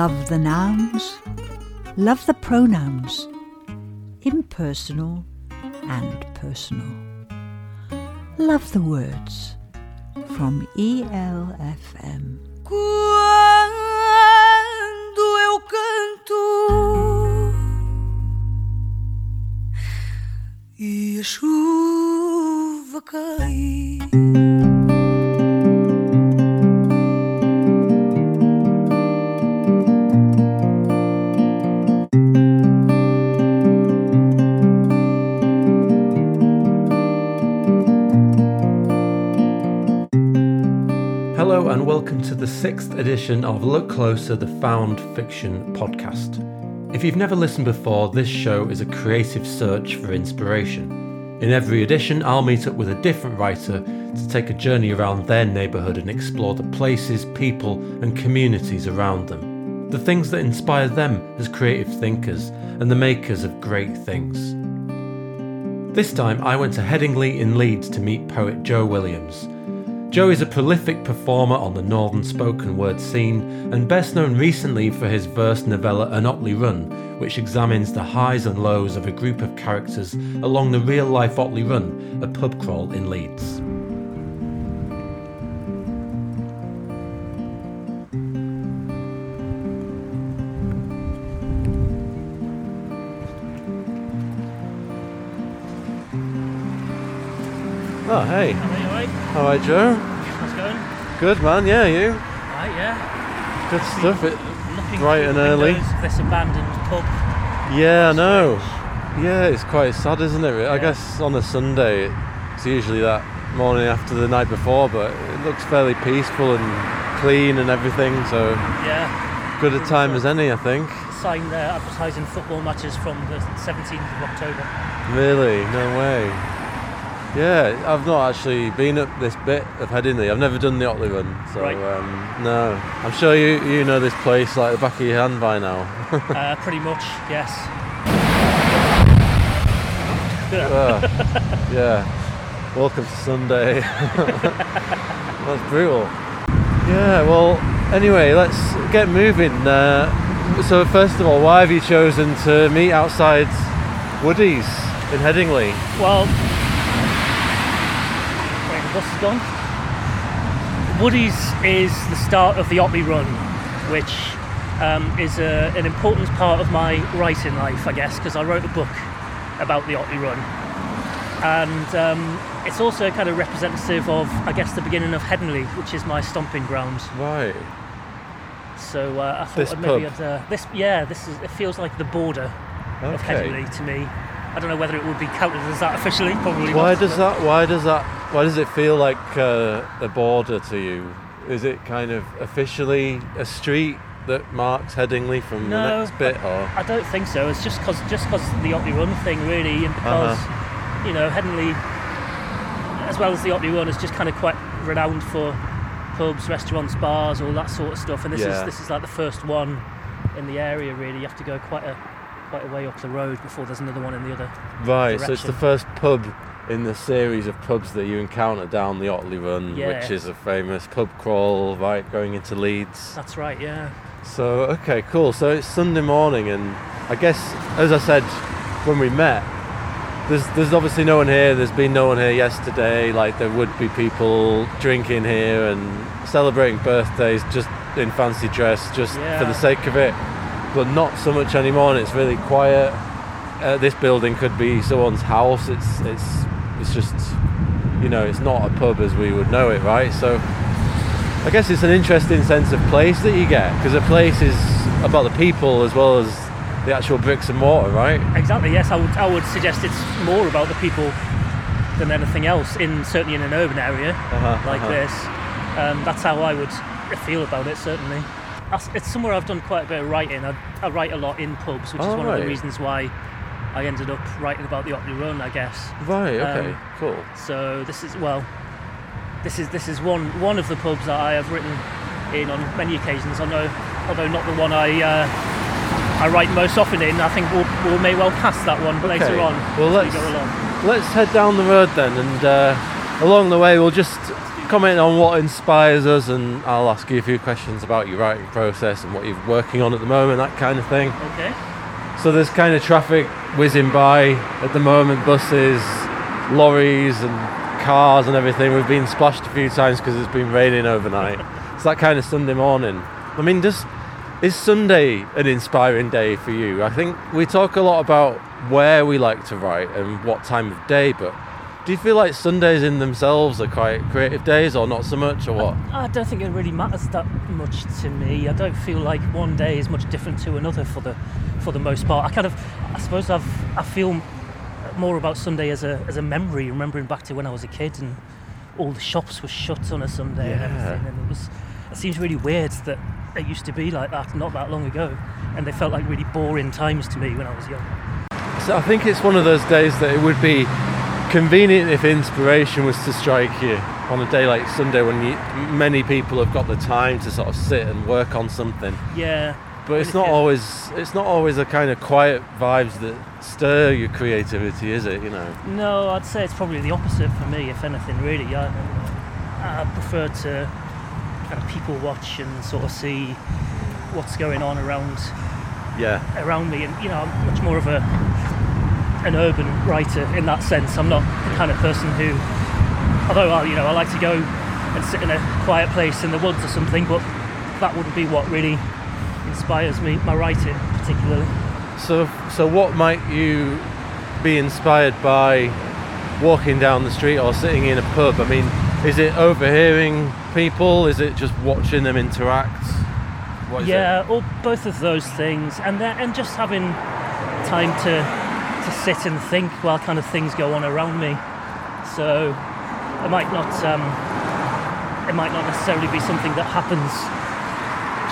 Love the nouns, love the pronouns, impersonal and personal. Love the words from ELFM. Quando eu canto e a chuva. Welcome to the sixth edition of Look Closer, the Found Fiction podcast. If you've never listened before, this show is a creative search for inspiration. In every edition, I'll meet up with a different writer to take a journey around their neighbourhood and explore the places, people, and communities around them. The things that inspire them as creative thinkers and the makers of great things. This time, I went to Headingley in Leeds to meet poet Joe Williams. Joe is a prolific performer on the northern spoken word scene and best known recently for his verse novella An Otley Run, which examines the highs and lows of a group of characters along the real life Otley Run, a pub crawl in Leeds. Oh, hey. How are you, Joe? how's it going? Good, man. Yeah, you? Right, yeah. Good stuff. It, Looking Bright and early. This abandoned pub. yeah, I know. Yeah, it's quite sad, isn't it? I guess on a Sunday, it's usually that morning after the night before, but it looks fairly peaceful and clean and everything, so Yeah. good a time as any, I think. Sign there advertising football matches from the 17th of October. Really? No way. Yeah, I've not actually been up this bit of Headingley. I've never done the Otley Run, so Right. um, no. I'm sure you you know this place like the back of your hand by now. uh, pretty much, yes. Ah, yeah. Welcome to Sunday. That's brutal. Yeah, well, anyway, let's get moving. Uh, so, first of all, why have you chosen to meet outside Woody's in Headingley? Well, bus is gone. Woody's is the start of the Otley Run, which um, is a, an important part of my writing life, I guess, because I wrote a book about the Otley Run. And um, it's also kind of representative of, I guess, the beginning of Headingley, which is my stomping ground. Right. So uh, I thought This maybe pub? I'd, uh, this, yeah, this is. It feels like the border of Okay. Headingley to me. I don't know whether it would be counted as that officially. Probably. Why not, does that? Why does that? Why does it feel like uh, a border to you? Is it kind of officially a street that marks Headingley from the next bit, or I don't think so. It's just because just because the Otley Run thing, really, and because Uh-huh. you know Headingley, as well as the Otley Run, is just kind of quite renowned for pubs, restaurants, bars, all that sort of stuff. And this Yeah. is this is like the first one in the area. Really, you have to go quite a quite a way up the road before there's another one in the other. right? So it's the first pub in the series of pubs that you encounter down the Otley Run, Yeah. which is a famous pub crawl, right, going into Leeds. That's right. Yeah. So okay, cool. So it's Sunday morning, and I guess as I said when we met, there's there's obviously no one here. There's been no one here yesterday. Like there would be people drinking here and celebrating birthdays just in fancy dress, just for the sake of it. But not so much anymore. And it's really quiet. Uh, this building could be someone's house. It's it's it's just you know it's not a pub as we would know it, right? So I guess it's an interesting sense of place that you get because a place is about the people as well as the actual bricks and mortar, right? Exactly. Yes, I would. I would suggest it's more about the people than anything else. In certainly in an urban area Uh-huh, like uh-huh. this, um, that's how I would feel about it. Certainly, it's somewhere I've done quite a bit of writing. I, I write a lot in pubs, which is Oh, one of the reasons why I ended up writing about the Otley Run. I guess. Right. Okay. Um, cool. So this is well, this is this is one one of the pubs that I have written in on many occasions. I know, although not the one I uh, I write most often in. I think we'll, we may well pass that one Okay. later on Well, as let's- go along. Let's head down the road then, and uh, along the way we'll just comment on what inspires us, and I'll ask you a few questions about your writing process and what you're working on at the moment, that kind of thing. Okay. So there's kind of traffic whizzing by at the moment, buses, lorries, and cars and everything. We've been splashed a few times because it's been raining overnight. it's that kind of Sunday morning. I mean, does is Sunday an inspiring day for you? I think we talk a lot about where we like to write and what time of day, but do you feel like Sundays in themselves are quite creative days or not so much or what? I don't think it really matters that much to me. I don't feel like one day is much different to another for the for the most part. I kind of, I suppose I've I feel more about Sunday as a as a memory, remembering back to when I was a kid and all the shops were shut on a Sunday and Yeah. everything, and it was. It seems really weird that it used to be like that not that long ago, and they felt like really boring times to me when I was young. So I think it's one of those days that it would be convenient if inspiration was to strike you on a day like Sunday when you, many people have got the time to sort of sit and work on something. Yeah, But it's not always it's not always the kind of quiet vibes that stir your creativity, is it? You know. No, I'd say it's probably the opposite for me, if anything, really. I, I prefer to kind of people watch and sort of see what's going on around Yeah. around me, and you know, I'm much more of a an urban writer in that sense. I'm not the kind of person who, although I, you know, I like to go and sit in a quiet place in the woods or something, but that wouldn't be what really inspires me, my writing particularly. So so what might you be inspired by walking down the street or sitting in a pub? I mean, is it overhearing people? Is it just watching them interact? What is it? yeah, or both of those things, and then and just having time to to sit and think while kind of things go on around me. So it might not um, it might not necessarily be something that happens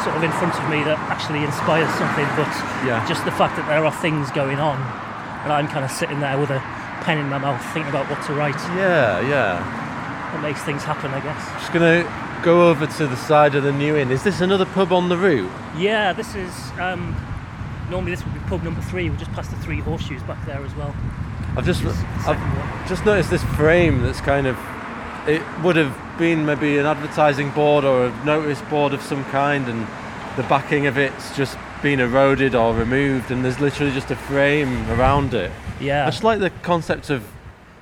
sort of in front of me that actually inspires something, but Yeah. just the fact that there are things going on, and I'm kind of sitting there with a pen in my mouth thinking about what to write. Yeah, yeah. That makes things happen, I guess. Just gonna go over to the side of the new inn. Is this another pub on the route? Yeah, this is um, normally this would be pub number three. We just passed the three horseshoes back there as well. I've just Which is the I've one. just noticed this frame that's kind of it would have been maybe an advertising board or a notice board of some kind and the backing of it's just been eroded or removed and there's literally just a frame around it. Yeah. I just like the concept of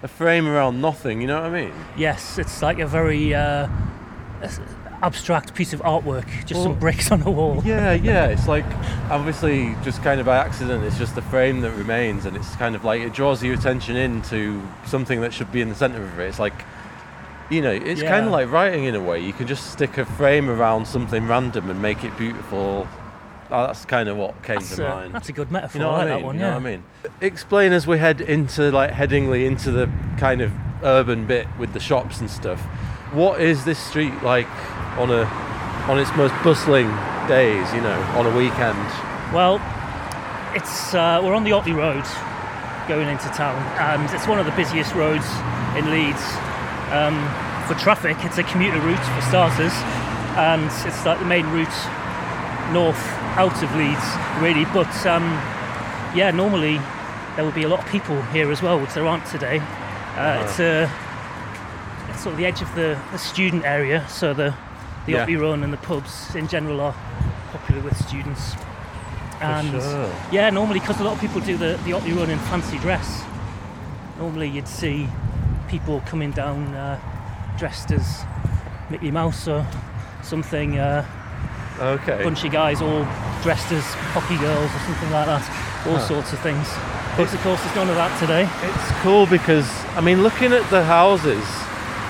a frame around nothing, you know what I mean? Yes, it's like a very uh, abstract piece of artwork, just Well, some bricks on a wall. Yeah, yeah. It's like obviously just kind of by accident. It's just the frame that remains, and it's kind of like it draws your attention into something that should be in the center of it. It's like, you know, it's kind of like writing in a way. You can just stick a frame around something random and make it beautiful. Oh, that's kind of what came That's, to uh, mind. that's a good metaphor. You know I like I mean? that one. you know yeah. I mean? Explain as we head into like Headingley into the kind of urban bit with the shops and stuff. What is this street like on a on its most bustling days? You know, on a weekend. Well, it's uh, we're on the Otley Road going into town, and it's one of the busiest roads in Leeds. Um, for traffic, it's a commuter route for starters, and it's like the main route north out of Leeds, really. But um, yeah, normally there would be a lot of people here as well, which there aren't today. Uh, It's a it's sort of the edge of the, the student area, so the the Yeah. Run and the pubs in general are popular with students. And sure. yeah, normally because a lot of people do the, the Otley Run in fancy dress. Normally you'd see people coming down uh, dressed as Mickey Mouse or something. Uh, Okay. bunch of guys all dressed as hockey girls or something like that. All Huh. sorts of things. But of course, there's none of that today. It's cool because I mean, looking at the houses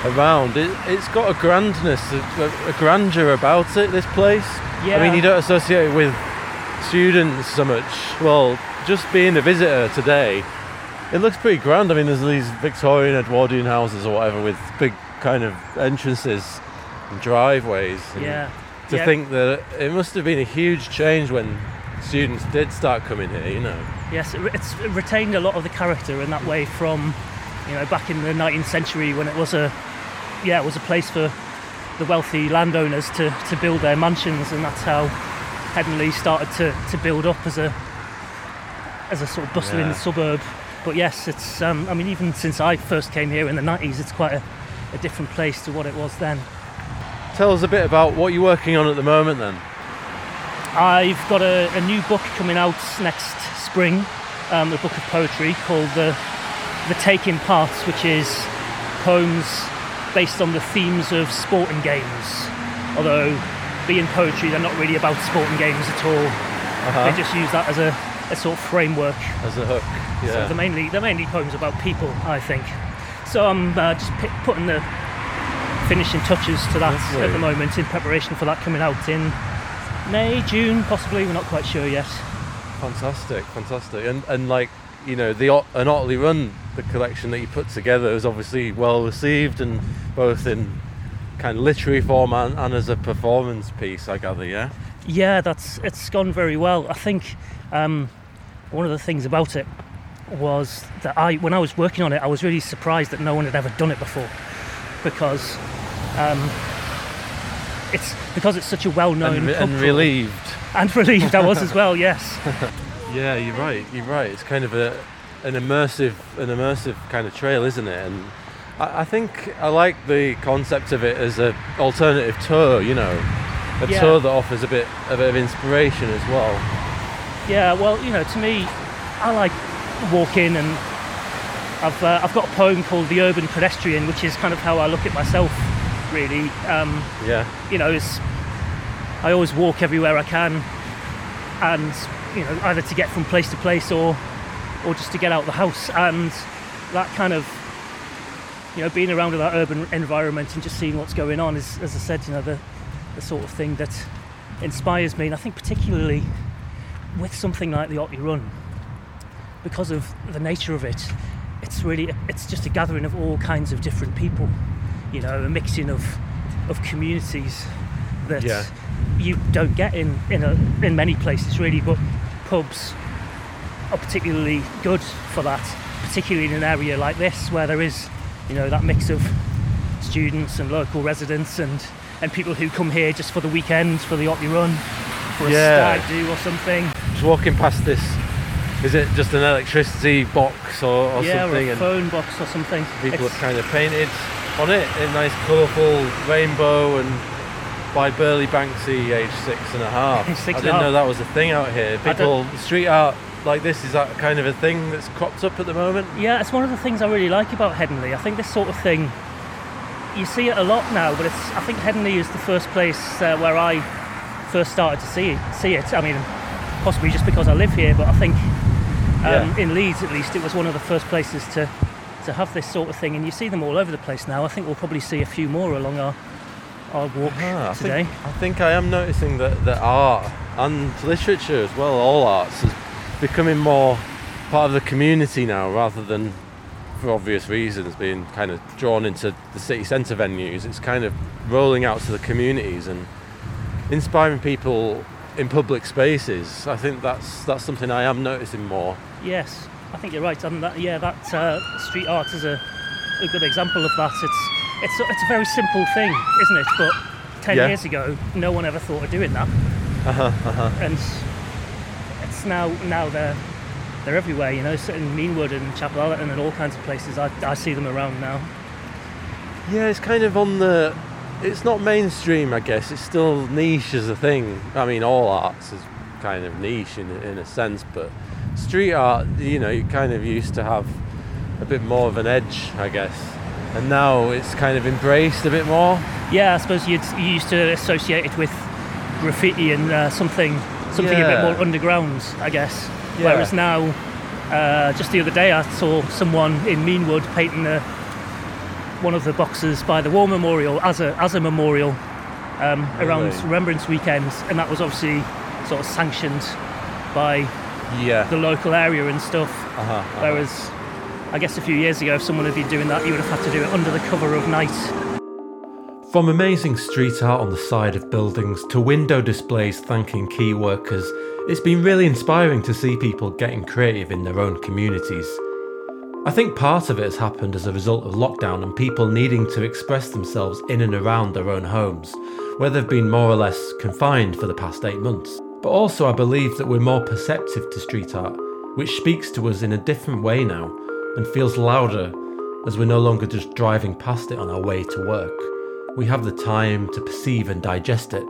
around, it, it's got a grandness, a, a grandeur about it. This place. Yeah. I mean, you don't associate it with students so much. Well, just being a visitor today, it looks pretty grand. I mean, there's these Victorian Edwardian houses or whatever with big kind of entrances and driveways. and Yeah. To yeah. think that it must have been a huge change when students did start coming here, you know. Yes, it's retained a lot of the character in that way from, you know, back in the 19th century when it was a, yeah, it was a place for the wealthy landowners to, to build their mansions, and that's how Headingley started to, to build up as a as a sort of bustling Yeah. suburb. But yes, it's, um, I mean, even since I first came here in the 90s, it's quite a, a different place to what it was then. Tell us a bit about what you're working on at the moment then. I've got a, a new book coming out next spring, um, a book of poetry called the the Taking Parts, which is poems based on the themes of sporting games. Although being poetry, they're not really about sporting games at all. Uh-huh. They just use that as a, a sort of framework. As a hook. So Yeah. they're mainly they're mainly poems about people, I think. So I'm uh, just pi putting the finishing touches to that Lovely. at the moment in preparation for that coming out in May, June, possibly. We're not quite sure yet. Fantastic, fantastic. And and like, you know, the an Otley Run, the collection that you put together is obviously well received and both in kind of literary form and, and as a performance piece, I gather, yeah? Yeah, that's it's gone very well. I think um, one of the things about it was that I, when I was working on it, I was really surprised that no one had ever done it before, because um, it's because it's such a well-known And, re- and relieved. and relieved I was as well. Yes, Yeah, you're right. You're right. It's kind of a an immersive an immersive kind of trail, isn't it? And I, I think I like the concept of it as a alternative tour. You know, a Yeah. tour that offers a bit a bit of inspiration as well. yeah. Well, you know, to me, I like walking, and I've uh, I've got a poem called "The Urban Pedestrian," which is kind of how I look at myself, really. Um, Yeah. you know, it's, I always walk everywhere I can, and you know, either to get from place to place or, or just to get out of the house, and that kind of, you know, being around that urban environment and just seeing what's going on is, as I said, you know, the, the sort of thing that inspires me, and I think particularly with something like the Otley Run, because of the nature of it, it's really, it's just a gathering of all kinds of different people, you know, a mixing of, of communities that Yeah. you don't get in in, a, in many places really, but pubs are particularly good for that, particularly in an area like this where there is, you know, that mix of students and local residents and, and people who come here just for the weekend, for the Otley Run, for a Yeah. stag do or something. Just walking past this, is it just an electricity box or, or yeah, something? or a phone box or something. people It's- have kind of painted on it a nice colourful rainbow and by Burley Banksy, age six and a half. Six I and didn't half. know that was a thing out here. People, street art like this, is that kind of a thing that's cropped up at the moment? Yeah, it's one of the things I really like about Headingley. I think this sort of thing, you see it a lot now, but it's. I think Headingley is the first place uh, where I first started to see it, see it. I mean, possibly just because I live here, but I think um, Yeah. in Leeds at least, it was one of the first places to to have this sort of thing, and you see them all over the place now. I think we'll probably see a few more along our our walk Ah, I today. Think, I think I am noticing that, that art and literature as well, all arts, is becoming more part of the community now rather than, for obvious reasons, being kind of drawn into the city centre venues. It's kind of rolling out to the communities and inspiring people in public spaces. I think that's that's something I am noticing more. Yes, I think you're right. And that, yeah, that uh, street art is a, a good example of that. It's it's a, it's a very simple thing, isn't it? But ten Yeah. years ago, no one ever thought of doing that, Uh-huh, uh-huh. and it's now now they're they're everywhere. You know, in Meanwood and Chapel Allerton and all kinds of places. I, I see them around now. Yeah, it's kind of on the. It's not mainstream, I guess. It's still niche as a thing. I mean, all arts is kind of niche in, in a sense, but street art, you know, you kind of used to have a bit more of an edge, I guess. And now it's kind of embraced a bit more. Yeah, I suppose you'd, you used to associate it with graffiti and uh, something something a bit more underground, I guess. Yeah. Whereas now, uh, just the other day, I saw someone in Meanwood painting a, one of the boxes by the War Memorial as a as a memorial um, around Really? Remembrance Weekend, and that was obviously sort of sanctioned by Yeah. the local area and stuff. Uh-huh, uh-huh. Whereas, I guess a few years ago, if someone had been doing that, you would have had to do it under the cover of night. From amazing street art on the side of buildings to window displays thanking key workers, it's been really inspiring to see people getting creative in their own communities. I think part of it has happened as a result of lockdown and people needing to express themselves in and around their own homes, where they've been more or less confined for the past eight months. But also, I believe that we're more perceptive to street art, which speaks to us in a different way now and feels louder as we're no longer just driving past it on our way to work. We have the time to perceive and digest it.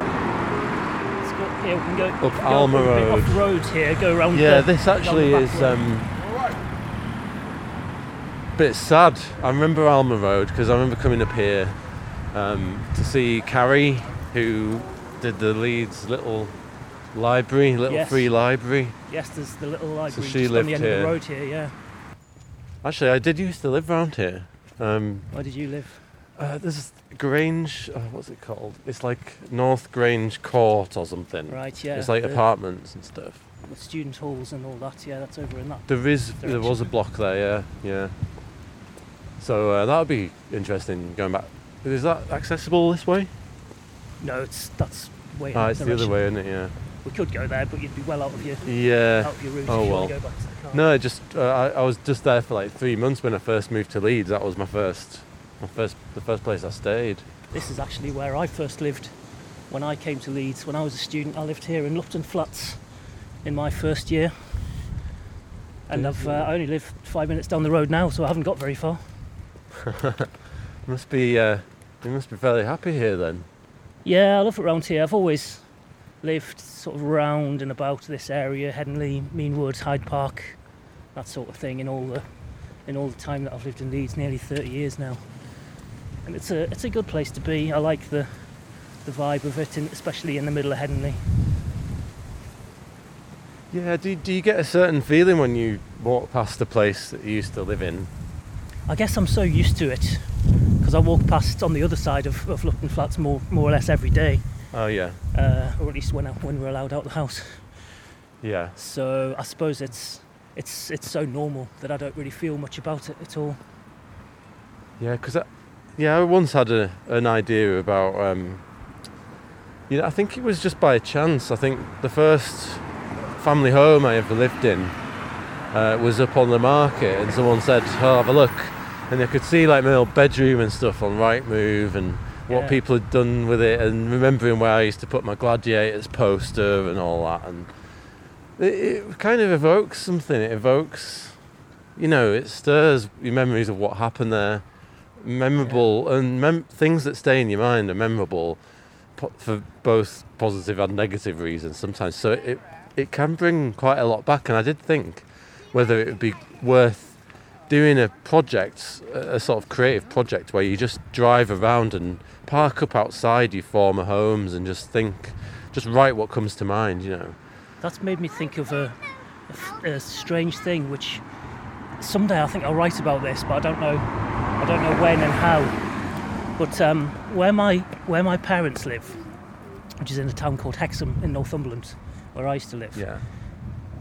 Let's go here. We can go Up go Alma a bit Road. Off road here. Go around. Yeah, the, this actually is back road. um, bit sad. I remember Alma Road because I remember coming up here um, to see Carrie, who did the Leeds little library, little Yes. free library. Yes, there's the little library she just on the end here. of the road here. Yeah. Actually, I did used to live around here. Um, Where did you live? uh, there's Grange. Uh, what's it called? It's like North Grange Court or something. Right. Yeah. It's like the, apartments and stuff. the student halls and all that. Yeah, that's over in that. There is, there was a block there, yeah, yeah. So uh, that would be interesting going back. Is that accessible this way? No, it's that's way. Ah, it's the other way, isn't it? Yeah. We could go there, but you'd be well out of your Yeah. out of your route Oh, if you well. go back to the car. No, just uh, I, I was just there for like three months when I first moved to Leeds. That was my first, my first, the first place I stayed. This is actually where I first lived when I came to Leeds. When I was a student, I lived here in Lupton Flats in my first year. And I've uh, I only live five minutes down the road now, so I haven't got very far. Must be, uh, you must be fairly happy here then. Yeah, I love it around here. I've always lived sort of round and about this area, Headingley, Meanwood, Hyde Park, that sort of thing in all the in all the time that I've lived in Leeds, nearly 30 years now. And it's a it's a good place to be. I like the the vibe of it, and especially in the middle of Headingley. Yeah. Do do you get a certain feeling when you walk past the place that you used to live in? I guess I'm so used to it because I walk past on the other side of, of Lupton Flats more more or less every day, Oh yeah. uh, or at least when I, when we're allowed out the house. Yeah. So I suppose it's it's it's so normal that I don't really feel much about it at all. Yeah, because I, yeah, I once had a, an idea about, um, you know, I think it was just by chance. I think the first family home I ever lived in uh, was up on the market, and someone said, "Oh, have a look," and I could see like my old bedroom and stuff on Rightmove and what Yeah. people had done with it, and remembering where I used to put my gladiators poster and all that, and it, it kind of evokes something. It evokes, you know, it stirs your memories of what happened there. Memorable and mem- things that stay in your mind are memorable po- for both positive and negative reasons sometimes. So it it can bring quite a lot back. And I did think whether it would be worth doing a project a a sort of creative project where you just drive around and park up outside your former homes and just think just write what comes to mind you know That's made me think of a strange thing, which someday I think I'll write about this, but I don't know I don't know when and how. But um, where my where my parents live, which is in a town called Hexham in Northumberland, where I used to live. yeah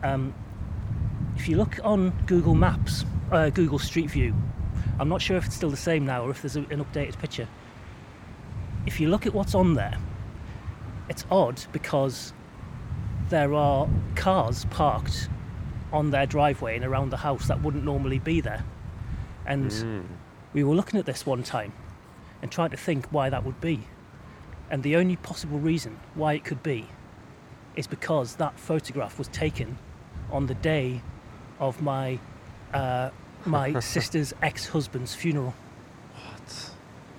Um, if you look on Google Maps, uh, Google Street View, I'm not sure if it's still the same now or if there's a, an updated picture. If you look at what's on there, it's odd because there are cars parked on their driveway and around the house that wouldn't normally be there. And Mm. we were looking at this one time and trying to think why that would be. And the only possible reason why it could be is because that photograph was taken on the day of my uh, my sister's ex-husband's funeral. What?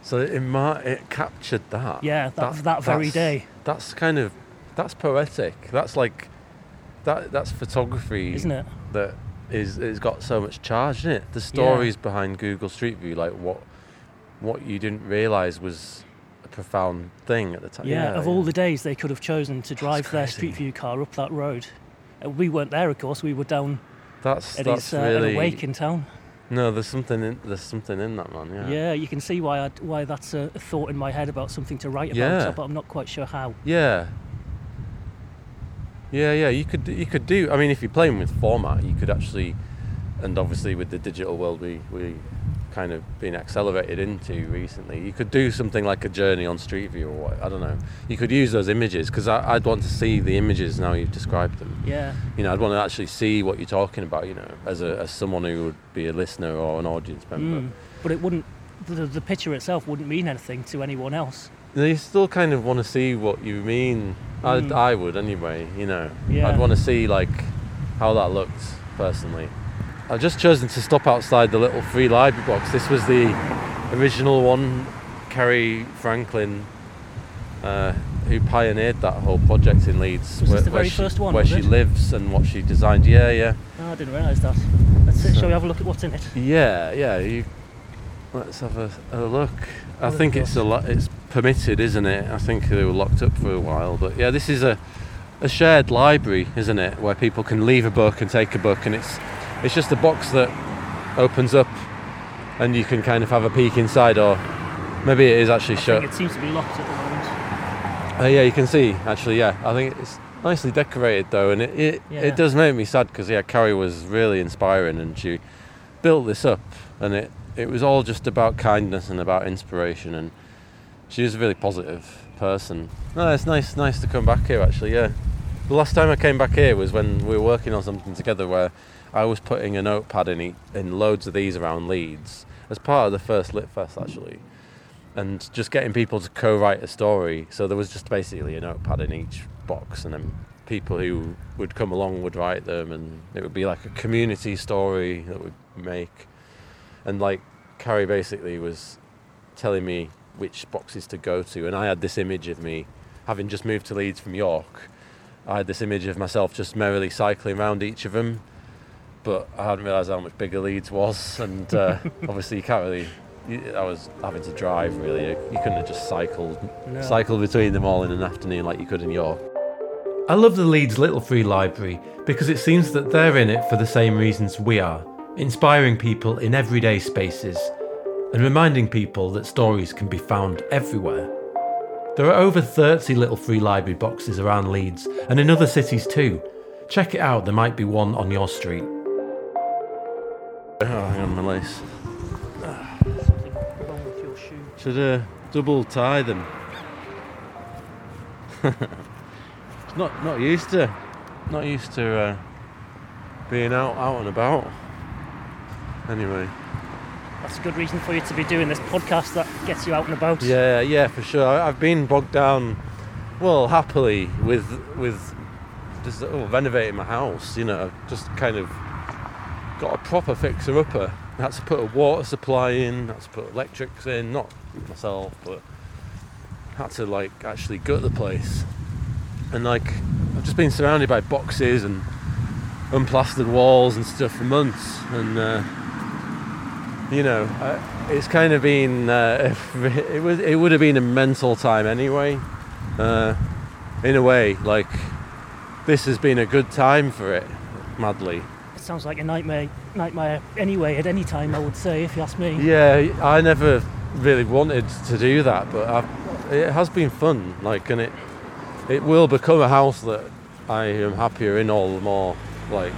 So it, mar- it captured that Yeah, that that, very that's- day, That's kind of that's poetic. That's like that that's photography isn't it? that is it's got so much charge in it. The stories behind Google Street View, like what what you didn't realise was a profound thing at the time. Yeah, of all the days they could have chosen to drive their. Street View car up that road. Uh, We weren't there, of course. We were down that's at that's his uh, really at a wake in town. no. There's something in there's something in that man. Yeah. Yeah, you can see why I, why that's a, a thought in my head about something to write about, Yeah. but I'm not quite sure how. Yeah. Yeah, yeah. You could you could do. I mean, if you're playing with format, you could actually, and obviously with the digital world we we kind of been accelerated into recently, you could do something like a journey on Street View or what. I don't know. You could use those images because I'd want to see the images now you've described them. Yeah, You know, I'd want to actually see what you're talking about. You know, as a as someone who would be a listener or an audience member. mm. but it wouldn't. The, the picture itself wouldn't mean anything to anyone else. You still kind of want to see what you mean. Mm. I would anyway. You know, Yeah. I'd want to see like how that looked personally. I've just chosen to stop outside the little free library box. This was the original one, Kerry Franklin, uh, who pioneered that whole project in Leeds. Was this the very she, first one, Where she it? lives and what she designed. Yeah, yeah. No, I didn't realise that. Let's So- shall we have a look at what's in it? Yeah, yeah. You, let's have a, a look. I think it's a lot. It's permitted, isn't it? I think they were locked up for a while, but yeah, this is a a shared library, isn't it? Where people can leave a book and take a book, and it's it's just a box that opens up, and you can kind of have a peek inside, or maybe it is actually I shut. it seems to be locked at the moment. Uh, yeah, you can see actually. Yeah, I think it's nicely decorated though, and it it, Yeah. it does make me sad because yeah, Carrie was really inspiring, and she built this up, and it it was all just about kindness and about inspiration, and she was a really positive person. No, it's nice nice to come back here actually. Yeah, the last time I came back here was when we were working on something together where I was putting a notepad in in loads of these around Leeds as part of the first Lit Fest actually and just getting people to co-write a story. So there was just basically a notepad in each box, and then people who would come along would write them, and it would be like a community story that we'd make. And like Carrie basically was telling me which boxes to go to, and I had this image of me having just moved to Leeds from York. I had this image of myself just merrily cycling around each of them. But I hadn't realised how much bigger Leeds was, and uh, obviously you can't really I was having to drive really. You you couldn't have just cycled No. cycled between them all in an afternoon like you could in York. I love the Leeds Little Free Library because it seems that they're in it for the same reasons we are, inspiring people in everyday spaces and reminding people that stories can be found everywhere. There are over 30 little free library boxes around Leeds and in other cities too. Check it out, there might be one on your street. Oh, hang on, my lace. Something wrong with your shoe. Should uh, double tie them. not not used to not used to uh, being out out and about. Anyway, That's a good reason for you to be doing this podcast that gets you out and about. yeah, yeah, for sure. I, I've been bogged down, well, happily with with just oh, renovating my house. You know, just kind of got a proper fixer upper. Had to put a water supply in. Had to put electrics in. Not myself, but had to like actually gut the place. And like I've just been surrounded by boxes and unplastered walls and stuff for months, and uh, you know, uh, it's kind of been uh, it was it would have been a mental time anyway. Uh, in a way, like this has been a good time for it, madly. It sounds like a nightmare nightmare anyway at any time I would say if you ask me. Yeah, I never really wanted to do that, but I've, it has been fun. Like, and it it will become a house that I am happier in all the more, like,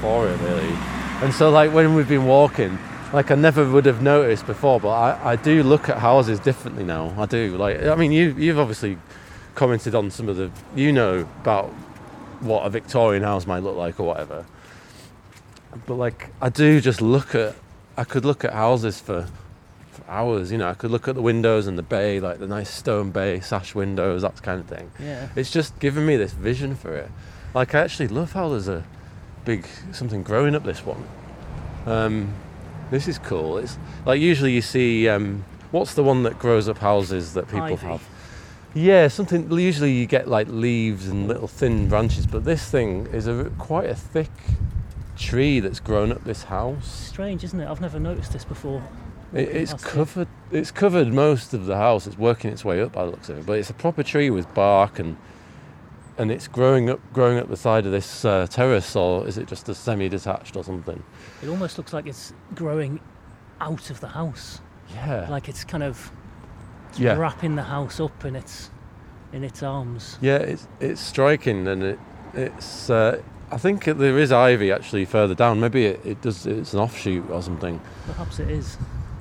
for it really. And so, like, when we've been walking, like, I never would have noticed before, but I, I do look at houses differently now. I do. Like, I mean, you you've obviously commented on some of the, you know, about what a Victorian house might look like or whatever. But like, I do just look at, I could look at houses for, for hours. You know, I could look at the windows and the bay, like the nice stone bay, sash windows, that kind of thing. Yeah. It's just given me this vision for it. Like, I actually love how there's a big something growing up this one. Um, this is cool. It's like usually you see, um, what's the one that grows up houses that people Ivy. have? Yeah, something. Usually you get like leaves and little thin branches, but this thing is a quite a thick tree that's grown up this house. Strange, isn't it? I've never noticed this before. It, it's past it. covered. It's covered most of the house. It's working its way up by the looks of it, but it's a proper tree with bark and and it's growing up, growing up the side of this uh, terrace, or is it just a semi-detached or something? It almost looks like it's growing out of the house. Yeah, Like it's kind of yeah, wrapping the house up in its in its arms. yeah. It's it's striking, and it it's. Uh, I think there is ivy actually further down. Maybe it, it does. It's an offshoot or something. Perhaps it is.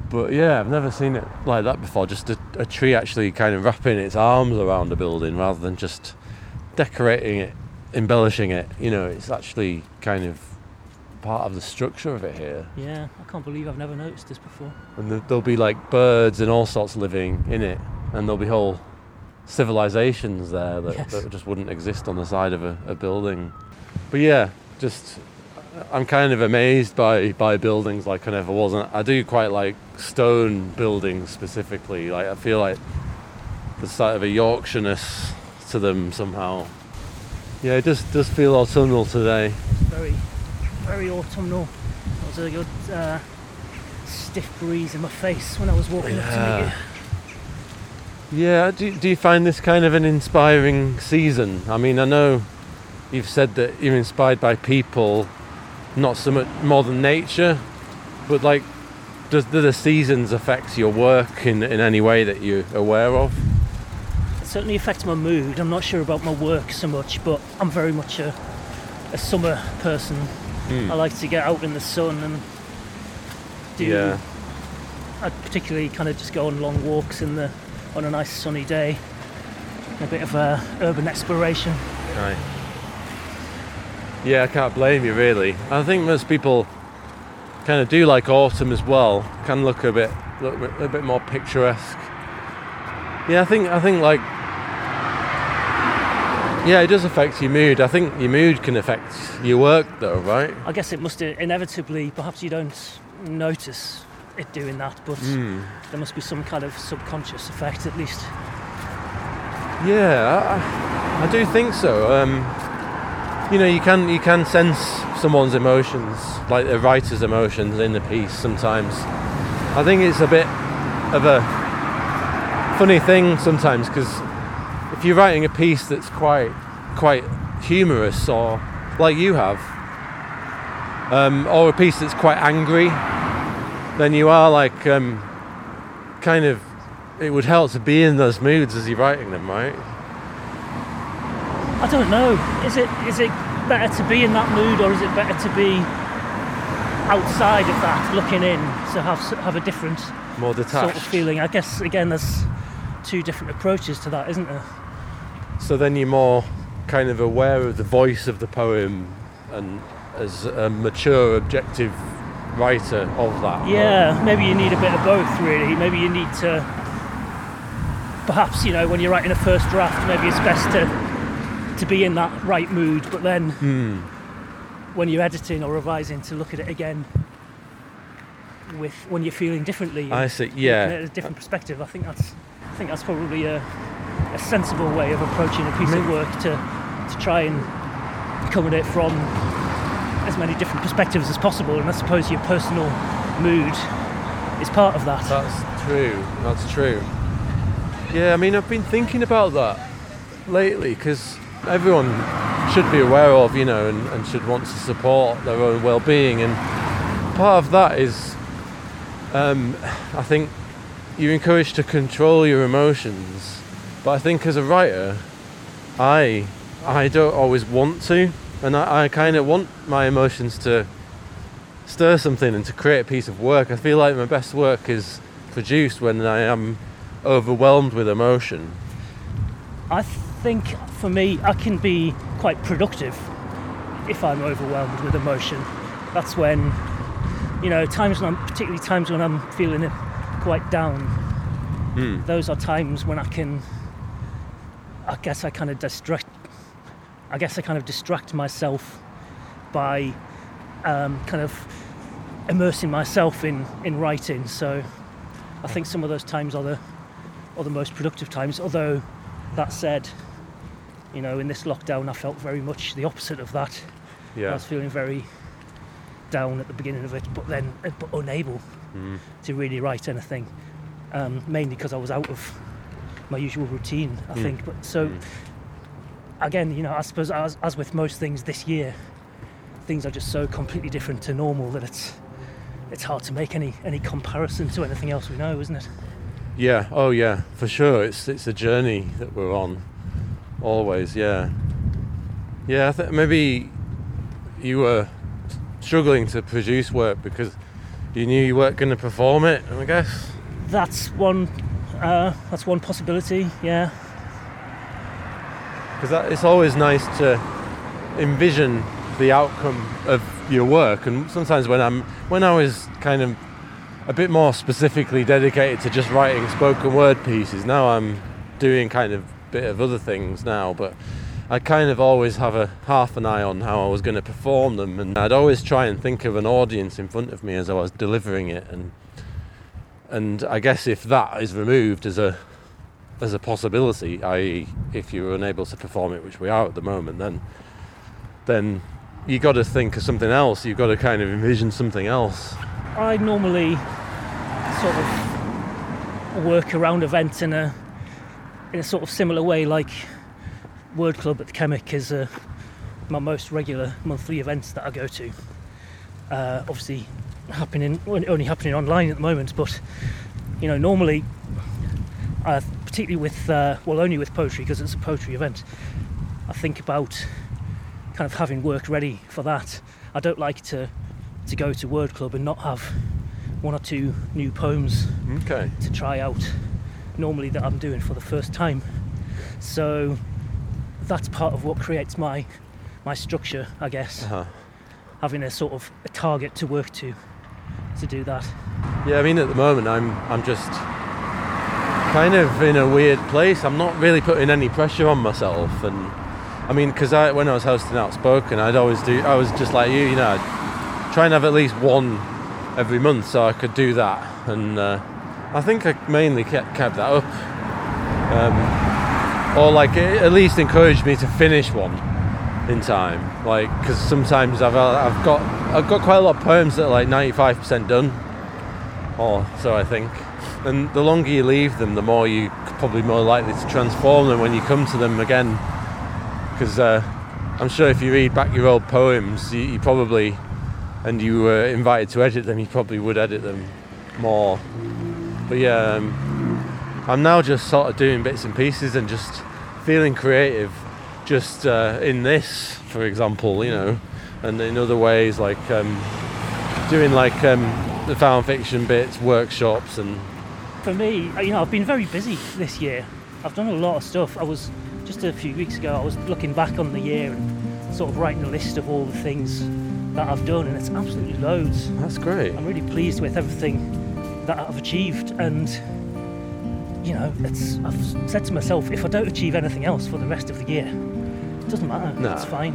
But yeah, I've never seen it like that before. Just a, a tree actually kind of wrapping its arms around a building rather than just decorating it, embellishing it. You know, it's actually kind of part of the structure of it here. Yeah, I can't believe I've never noticed this before. And there- there'll be like birds and all sorts living in it, and there'll be whole civilizations there that, Yes. that just wouldn't exist on the side of a, a building. But yeah, just I'm kind of amazed by by buildings like I never was. And I do quite like stone buildings specifically. Like I feel like there's sort of a Yorkshireness to them somehow. Yeah, it does does feel autumnal today. Very, very autumnal. There was a good uh, stiff breeze in my face when I was walking up to meet you. Yeah, do, do you find this kind of an inspiring season? I mean, I know you've said that you're inspired by people, not so much more than nature, but like, does do the seasons affect your work in, in any way that you're aware of? It certainly affects my mood. I'm not sure about my work so much, but I'm very much a, a summer person. I like to get out in the sun and do. Yeah. I particularly kind of just go on long walks in the on a nice sunny day. A bit of uh, urban exploration. Right. Yeah, I can't blame you really. I think most people kind of do like autumn as well. Can look a bit, look a bit, a bit more picturesque. Yeah, I think I think like yeah, it does affect your mood. I think your mood can affect your work though, right? I guess it must inevitably. Perhaps you don't notice it doing that, but there must be some kind of subconscious effect at least. Yeah, I, I do think so. Um, you know, you can you can sense someone's emotions, like the writer's emotions in the piece. Sometimes, I think it's a bit of a funny thing sometimes because if you're writing a piece that's quite quite humorous or like you have, um, or a piece that's quite angry, then you are like um, kind of. It would help to be in those moods as you're writing them, right? I don't know. Is it is it better to be in that mood, or is it better to be outside of that, looking in, to have have a different More detached. sort of feeling? I guess again, there's two different approaches to that, isn't there? So then you're more kind of aware of the voice of the poem and as a mature, objective writer of that. Yeah, maybe you need a bit of both, really. Maybe you need to, perhaps, you know, when you're writing a first draft, maybe it's best to to be in that right mood, but then hmm. when you're editing or revising, to look at it again with when you're feeling differently. I see, yeah. a different perspective. I think that's, I think that's probably a, a sensible way of approaching a piece of work to to try and come at it from as many different perspectives as possible. And I suppose your personal mood is part of that. That's true. That's true. Yeah, I mean, I've been thinking about that lately because everyone should be aware of, you know, and, and should want to support their own well-being, and part of that is, um, I think, you're encouraged to control your emotions. But I think as a writer, I I don't always want to, and I, I kind of want my emotions to stir something and to create a piece of work. I feel like my best work is produced when I am overwhelmed with emotion. I think for me, I can be quite productive if I'm overwhelmed with emotion. That's when, you know, times when I'm, particularly times when I'm feeling it quite down. Those are times when I can, I guess I kind of distract, I guess I kind of distract myself by um, kind of immersing myself in, in writing. So I think some of those times are the, are the most productive times. Although, that said, you know, in this lockdown, I felt very much the opposite of that. I was feeling very down at the beginning of it, but then uh, but unable to really write anything, um, mainly because I was out of my usual routine. I think. But so again, you know, I suppose as, as with most things this year, things are just so completely different to normal that it's it's hard to make any any comparison to anything else we know, isn't it? Yeah. Oh, yeah. For sure. It's it's a journey that we're on. Always. Yeah. Yeah. I think maybe you were struggling to produce work because you knew you weren't going to perform it. I guess. That's one. Uh, that's one possibility. Yeah. because it's always nice to envision the outcome of your work and sometimes when i'm when i was kind of a bit more specifically dedicated to just writing spoken word pieces now i'm doing kind of bit of other things now but I kind of always have a half an eye on how I was going to perform them, and I'd always try and think of an audience in front of me as I was delivering it, and and I guess if that is removed as a as a possibility, i.e., if you're unable to perform it, which we are at the moment, then then you got to think of something else. You've got to kind of envision something else. I normally sort of work around events in a in a sort of similar way, like Word Club at the Chemic is uh, my most regular monthly events that I go to. Uh, obviously, happening only happening online at the moment, but you know normally, uh, particularly with uh, well only with poetry because it's a poetry event, I think about kind of having work ready for that. I don't like to to go to Word Club and not have one or two new poems okay. to try out normally that I'm doing for the first time. So that's part of what creates my my structure, I guess. Uh-huh. Having a sort of a target to work to to do that. Yeah, I mean, at the moment, I'm I'm just kind of in a weird place. I'm not really putting any pressure on myself, and I mean, because I when I was hosting Outspoken, I'd always do. I was just like you, you know, I'd try and have at least one every month, so I could do that, and uh, I think I mainly kept kept that up. Um, or like at least encouraged me to finish one in time. Like because sometimes I've uh, I've got I've got quite a lot of poems that are like 95% done, or so I think. And the longer you leave them, the more you probably more likely to transform them when you come to them again. Because uh, I'm sure if you read back your old poems, you, you probably and you were invited to edit them, you probably would edit them more. But yeah. Um, I'm now just sort of doing bits and pieces and just feeling creative, just uh, in this, for example, you know, and in other ways like um, doing like um, the found fiction bits, workshops, and. For me, uh, you know, I've been very busy this year. I've done a lot of stuff. I was just a few weeks ago. I was looking back on the year and sort of writing a list of all the things that I've done, and it's absolutely loads. That's great. I'm really pleased with everything that I've achieved, and you know, it's, I've said to myself, if I don't achieve anything else for the rest of the year, it doesn't matter. No. It's fine.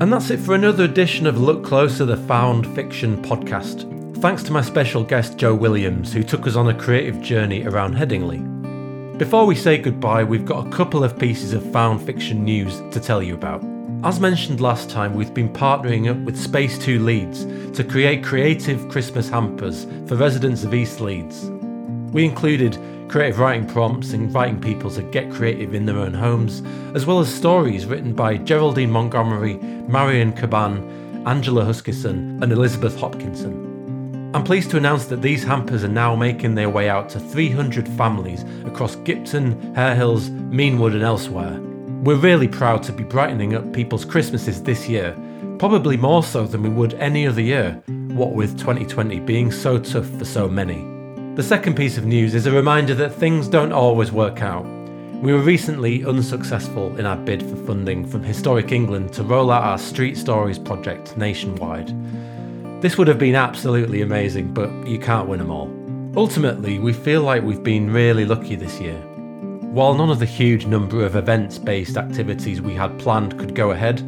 And that's it for another edition of Look Closer, the Found Fiction podcast. Thanks to my special guest Joe Williams, who took us on a creative journey around Headingley. Before we say goodbye, we've got a couple of pieces of found fiction news to tell you about. As mentioned last time, we've been partnering up with Space 2 Leeds to create creative Christmas hampers for residents of East Leeds. We included creative writing prompts, inviting people to get creative in their own homes, as well as stories written by Geraldine Montgomery, Marion Caban, Angela Huskisson, and Elizabeth Hopkinson. I'm pleased to announce that these hampers are now making their way out to 300 families across Gipton, Harehills, Meanwood, and elsewhere. We're really proud to be brightening up people's Christmases this year, probably more so than we would any other year, what with 2020 being so tough for so many. The second piece of news is a reminder that things don't always work out. We were recently unsuccessful in our bid for funding from Historic England to roll out our Street Stories project nationwide. This would have been absolutely amazing, but you can't win them all. Ultimately, we feel like we've been really lucky this year. While none of the huge number of events based activities we had planned could go ahead,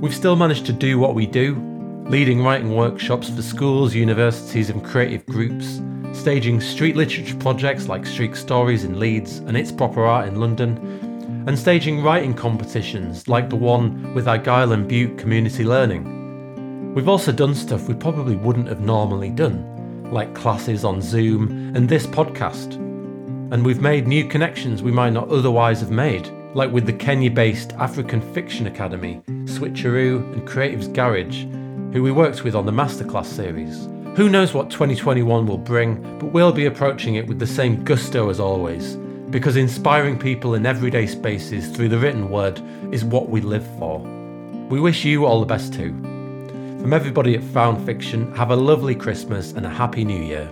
we've still managed to do what we do leading writing workshops for schools, universities, and creative groups, staging street literature projects like Street Stories in Leeds and It's Proper Art in London, and staging writing competitions like the one with Argyll and Bute Community Learning. We've also done stuff we probably wouldn't have normally done, like classes on Zoom and this podcast and we've made new connections we might not otherwise have made, like with the Kenya based African Fiction Academy, Switcheroo, and Creatives Garage, who we worked with on the Masterclass series. Who knows what 2021 will bring, but we'll be approaching it with the same gusto as always, because inspiring people in everyday spaces through the written word is what we live for. We wish you all the best too. From everybody at Found Fiction, have a lovely Christmas and a Happy New Year.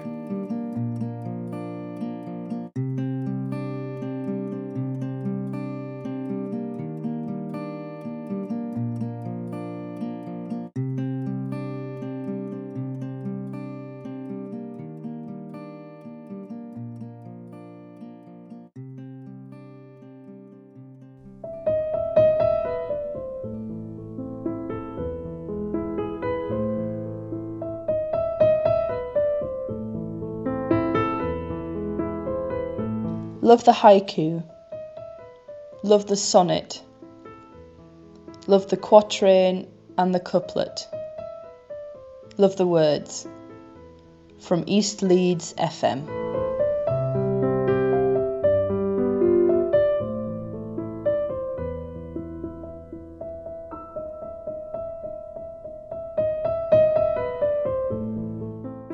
Love the haiku. Love the sonnet. Love the quatrain and the couplet. Love the words. From East Leeds FM.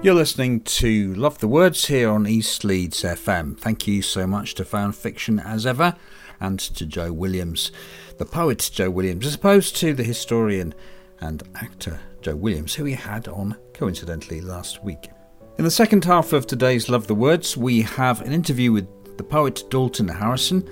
You're listening to Love the Words here on East Leeds FM. Thank you so much to Found Fiction as ever and to Joe Williams, the poet Joe Williams, as opposed to the historian and actor Joe Williams, who we had on coincidentally last week. In the second half of today's Love the Words, we have an interview with the poet Dalton Harrison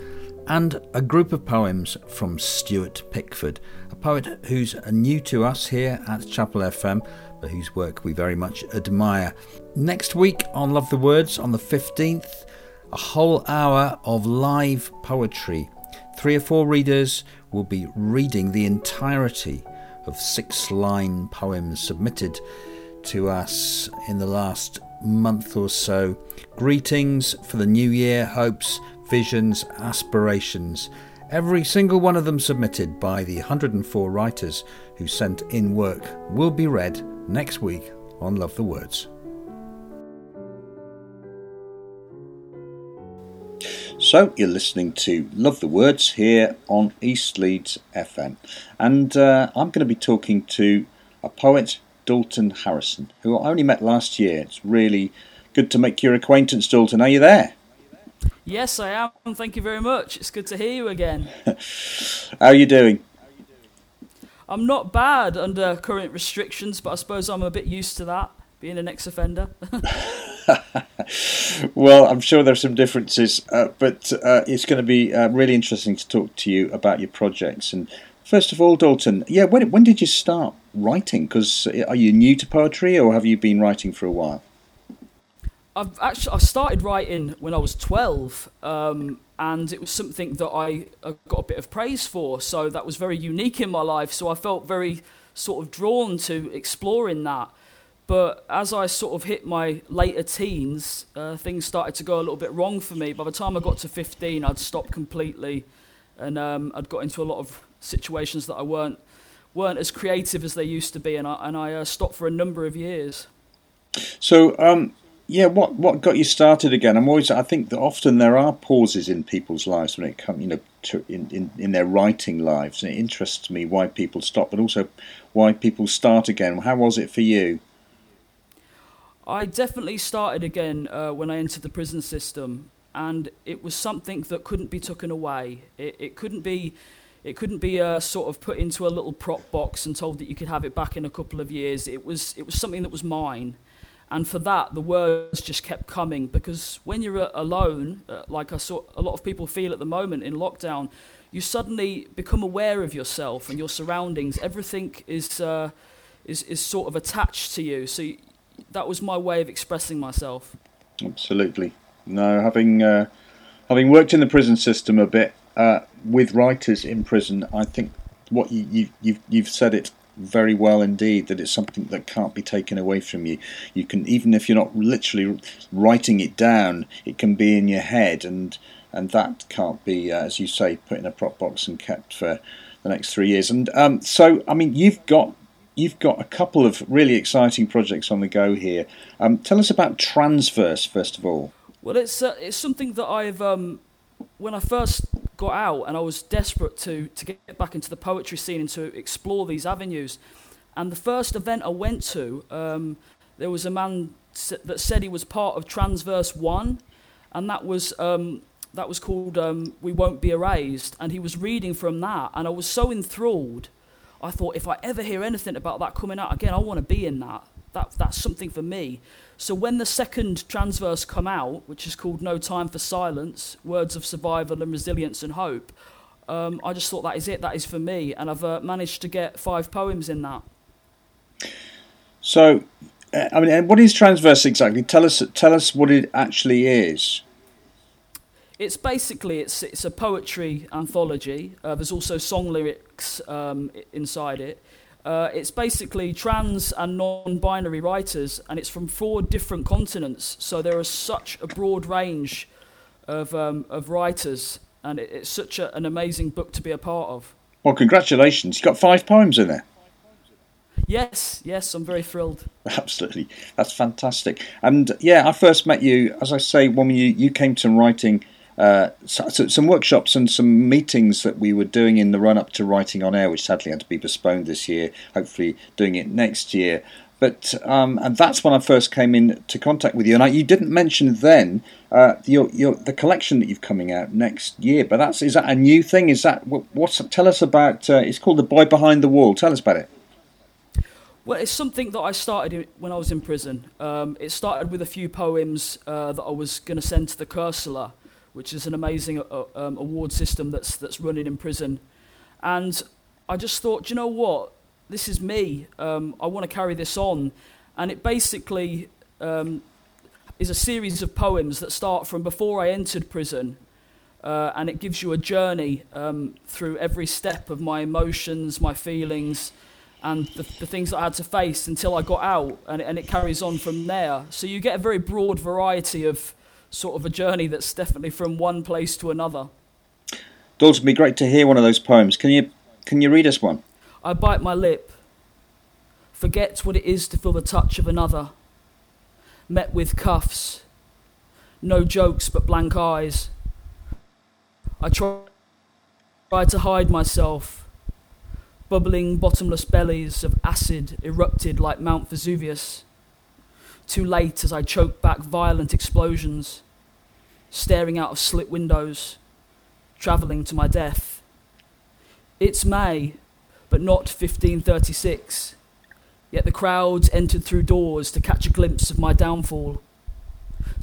and a group of poems from Stuart Pickford, a poet who's new to us here at Chapel FM whose work we very much admire. Next week on Love the Words, on the 15th, a whole hour of live poetry. Three or four readers will be reading the entirety of six line poems submitted to us in the last month or so. Greetings for the new year, hopes, visions, aspirations. Every single one of them submitted by the 104 writers who sent in work will be read next week on Love the Words. So, you're listening to Love the Words here on East Leeds FM. And uh, I'm going to be talking to a poet, Dalton Harrison, who I only met last year. It's really good to make your acquaintance, Dalton. Are you there? Yes, I am. Thank you very much. It's good to hear you again. How are you doing? I'm not bad under current restrictions, but I suppose I'm a bit used to that, being an ex offender. well, I'm sure there's some differences, uh, but uh, it's going to be uh, really interesting to talk to you about your projects. And first of all, Dalton, yeah, when, when did you start writing? Because uh, are you new to poetry or have you been writing for a while? I've actually I started writing when I was 12. Um, and it was something that I got a bit of praise for. So that was very unique in my life. So I felt very sort of drawn to exploring that. But as I sort of hit my later teens, uh, things started to go a little bit wrong for me. By the time I got to 15, I'd stopped completely, and um, I'd got into a lot of situations that I weren't weren't as creative as they used to be, and I and I uh, stopped for a number of years. So, um, yeah, what what got you started again? I'm always I think that often there are pauses in people's lives when it comes, you know, to, in, in in their writing lives, and it interests me why people stop, but also why people start again. How was it for you? I definitely started again uh, when I entered the prison system, and it was something that couldn't be taken away. It, it couldn't be. It couldn't be uh, sort of put into a little prop box and told that you could have it back in a couple of years. It was it was something that was mine, and for that, the words just kept coming because when you're uh, alone, uh, like I saw a lot of people feel at the moment in lockdown, you suddenly become aware of yourself and your surroundings. Everything is, uh, is, is sort of attached to you. So that was my way of expressing myself. Absolutely. No, having, uh, having worked in the prison system a bit uh, with writers in prison, I think what you, you, you've, you've said it very well indeed that it's something that can't be taken away from you. You can even if you're not literally writing it down, it can be in your head, and and that can't be, uh, as you say, put in a prop box and kept for the next three years. And um, so, I mean, you've got you've got a couple of really exciting projects on the go here. Um, tell us about Transverse first of all. Well, it's uh, it's something that I've um, when I first got out and I was desperate to, to get back into the poetry scene and to explore these avenues. And the first event I went to, um, there was a man that said he was part of Transverse One, and that was um, that was called um, "We Won't Be Erased," and he was reading from that, and I was so enthralled. I thought if I ever hear anything about that coming out again, I want to be in that. That that's something for me. So when the second transverse come out, which is called No Time for Silence, Words of Survival and Resilience and Hope, um, I just thought that is it, that is for me. And I've uh, managed to get five poems in that. So, uh, I mean, what is transverse exactly? Tell us, tell us what it actually is. It's basically it's it's a poetry anthology. Uh, there's also song lyrics um, inside it. Uh, it's basically trans and non binary writers, and it's from four different continents. So there is such a broad range of um, of writers, and it, it's such a, an amazing book to be a part of. Well, congratulations! You've got five poems in there. Yes, yes, I'm very thrilled. Absolutely, that's fantastic. And yeah, I first met you, as I say, when you you came to writing. Uh, so, so some workshops and some meetings that we were doing in the run up to writing on air, which sadly had to be postponed this year. Hopefully, doing it next year. But um, and that's when I first came into contact with you. And I, you didn't mention then uh, your, your the collection that you've coming out next year. But that's is that a new thing? Is that what, what's? Tell us about. Uh, it's called the Boy Behind the Wall. Tell us about it. Well, it's something that I started when I was in prison. Um, it started with a few poems uh, that I was going to send to the Koestler, which is an amazing uh, um, award system that's that's running in prison. And I just thought, you know what? this is me. Um, I want to carry this on. And it basically um, is a series of poems that start from before I entered prison. Uh, and it gives you a journey um, through every step of my emotions, my feelings, and the, the, things that I had to face until I got out. And, and it carries on from there. So you get a very broad variety of sort of a journey that's definitely from one place to another. Dalton, be great to hear one of those poems. Can you, can you read us one? I bite my lip, forget what it is to feel the touch of another. Met with cuffs, no jokes but blank eyes. I try, try to hide myself. Bubbling bottomless bellies of acid erupted like Mount Vesuvius. Too late as I choke back violent explosions, staring out of slit windows, travelling to my death. It's May, but not 1536. Yet the crowds entered through doors to catch a glimpse of my downfall,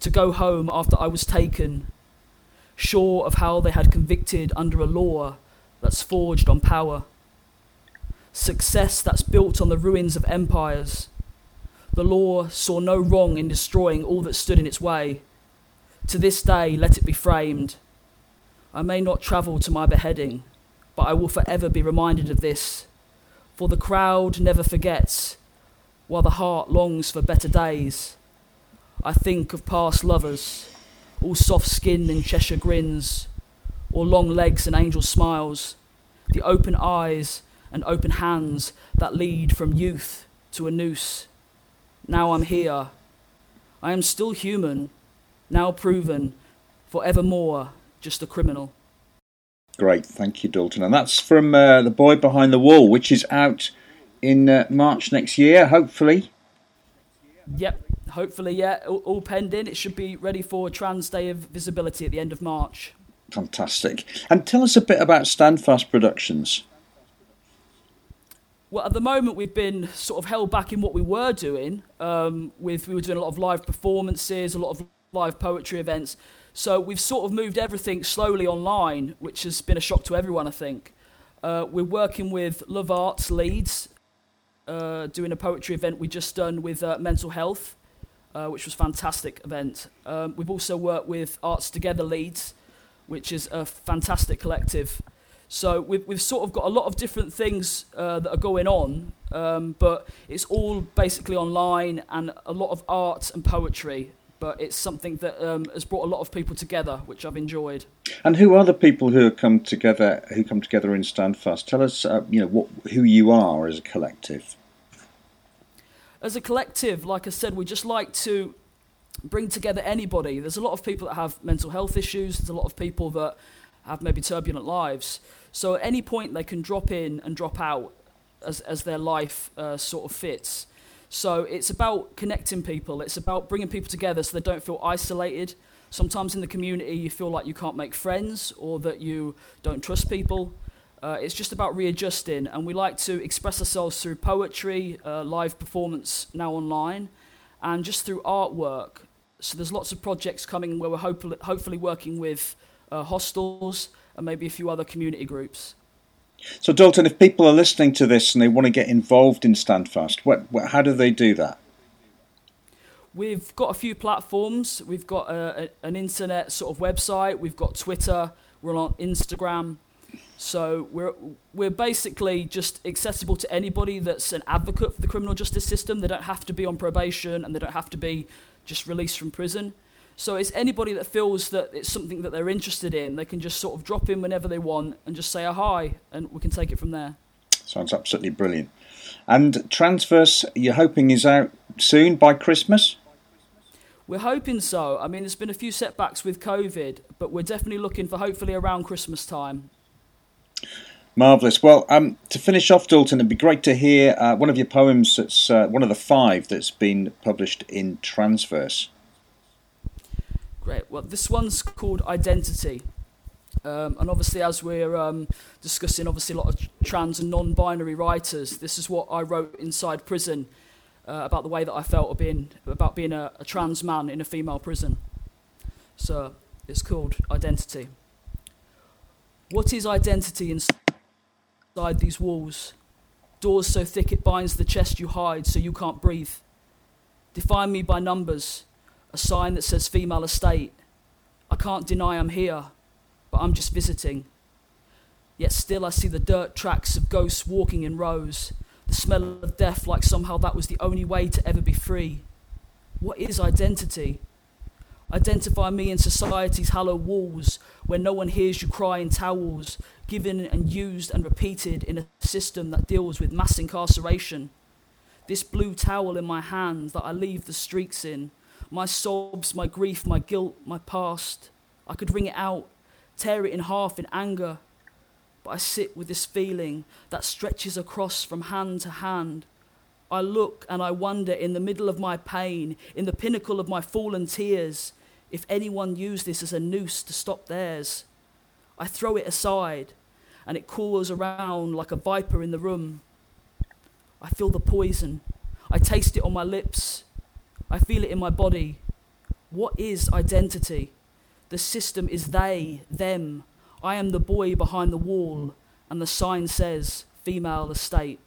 to go home after I was taken, sure of how they had convicted under a law that's forged on power. Success that's built on the ruins of empires. The law saw no wrong in destroying all that stood in its way. To this day, let it be framed. I may not travel to my beheading but I will forever be reminded of this. For the crowd never forgets, while the heart longs for better days. I think of past lovers, all soft skin and Cheshire grins, or long legs and angel smiles, the open eyes and open hands that lead from youth to a noose. Now I'm here. I am still human, now proven, forevermore just a criminal. Great, thank you, Dalton. And that's from uh, The Boy Behind the Wall, which is out in uh, March next year, hopefully. Yep, hopefully, yeah, all, all pending. It should be ready for Trans Day of Visibility at the end of March. Fantastic. And tell us a bit about Standfast Productions. Well, at the moment, we've been sort of held back in what we were doing. Um, with we were doing a lot of live performances, a lot of live poetry events. So we've sort of moved everything slowly online, which has been a shock to everyone, I think. Uh, we're working with Love Arts Leeds, uh, doing a poetry event we just done with uh, mental health, uh, which was fantastic event. Um, we've also worked with Arts Together Leeds, which is a fantastic collective. So we've, we've sort of got a lot of different things uh, that are going on, um, but it's all basically online and a lot of art and poetry but it's something that um, has brought a lot of people together, which I've enjoyed. And who are the people who have come together? Who come together in Standfast? Tell us, uh, you know, what, who you are as a collective. As a collective, like I said, we just like to bring together anybody. There's a lot of people that have mental health issues. There's a lot of people that have maybe turbulent lives. So at any point, they can drop in and drop out as as their life uh, sort of fits. So it's about connecting people. It's about bringing people together so they don't feel isolated. Sometimes in the community, you feel like you can't make friends or that you don't trust people. Uh, it's just about readjusting, and we like to express ourselves through poetry, uh, live performance now online, and just through artwork. So there's lots of projects coming where we're hopefully, hopefully working with uh, hostels and maybe a few other community groups. So, Dalton, if people are listening to this and they want to get involved in Standfast, what, what, how do they do that? We've got a few platforms. We've got a, a, an internet sort of website. We've got Twitter. We're on Instagram. So we're we're basically just accessible to anybody that's an advocate for the criminal justice system. They don't have to be on probation and they don't have to be just released from prison. So it's anybody that feels that it's something that they're interested in, they can just sort of drop in whenever they want and just say a hi, and we can take it from there. Sounds absolutely brilliant. And Transverse, you're hoping is out soon by Christmas? We're hoping so. I mean, there's been a few setbacks with COVID, but we're definitely looking for hopefully around Christmas time. Marvellous. Well, um, to finish off, Dalton, it'd be great to hear uh, one of your poems that's uh, one of the five that's been published in Transverse. Great. Well, this one's called Identity. Um, and obviously, as we're um, discussing, obviously, a lot of trans and non binary writers, this is what I wrote inside prison uh, about the way that I felt being, about being a, a trans man in a female prison. So it's called Identity. What is identity inside these walls? Doors so thick it binds the chest you hide so you can't breathe. Define me by numbers, a sign that says female estate. I can't deny I'm here, but I'm just visiting. Yet still I see the dirt tracks of ghosts walking in rows, the smell of death like somehow that was the only way to ever be free. What is identity? Identify me in society's hollow walls where no one hears you cry in towels, given and used and repeated in a system that deals with mass incarceration. This blue towel in my hand that I leave the streaks in, my sobs, my grief, my guilt, my past. I could wring it out, tear it in half in anger, but I sit with this feeling that stretches across from hand to hand. I look and I wonder in the middle of my pain, in the pinnacle of my fallen tears, if anyone used this as a noose to stop theirs. I throw it aside, and it coils around like a viper in the room. I feel the poison. I taste it on my lips. I feel it in my body. What is identity? The system is they, them. I am the boy behind the wall, and the sign says female estate.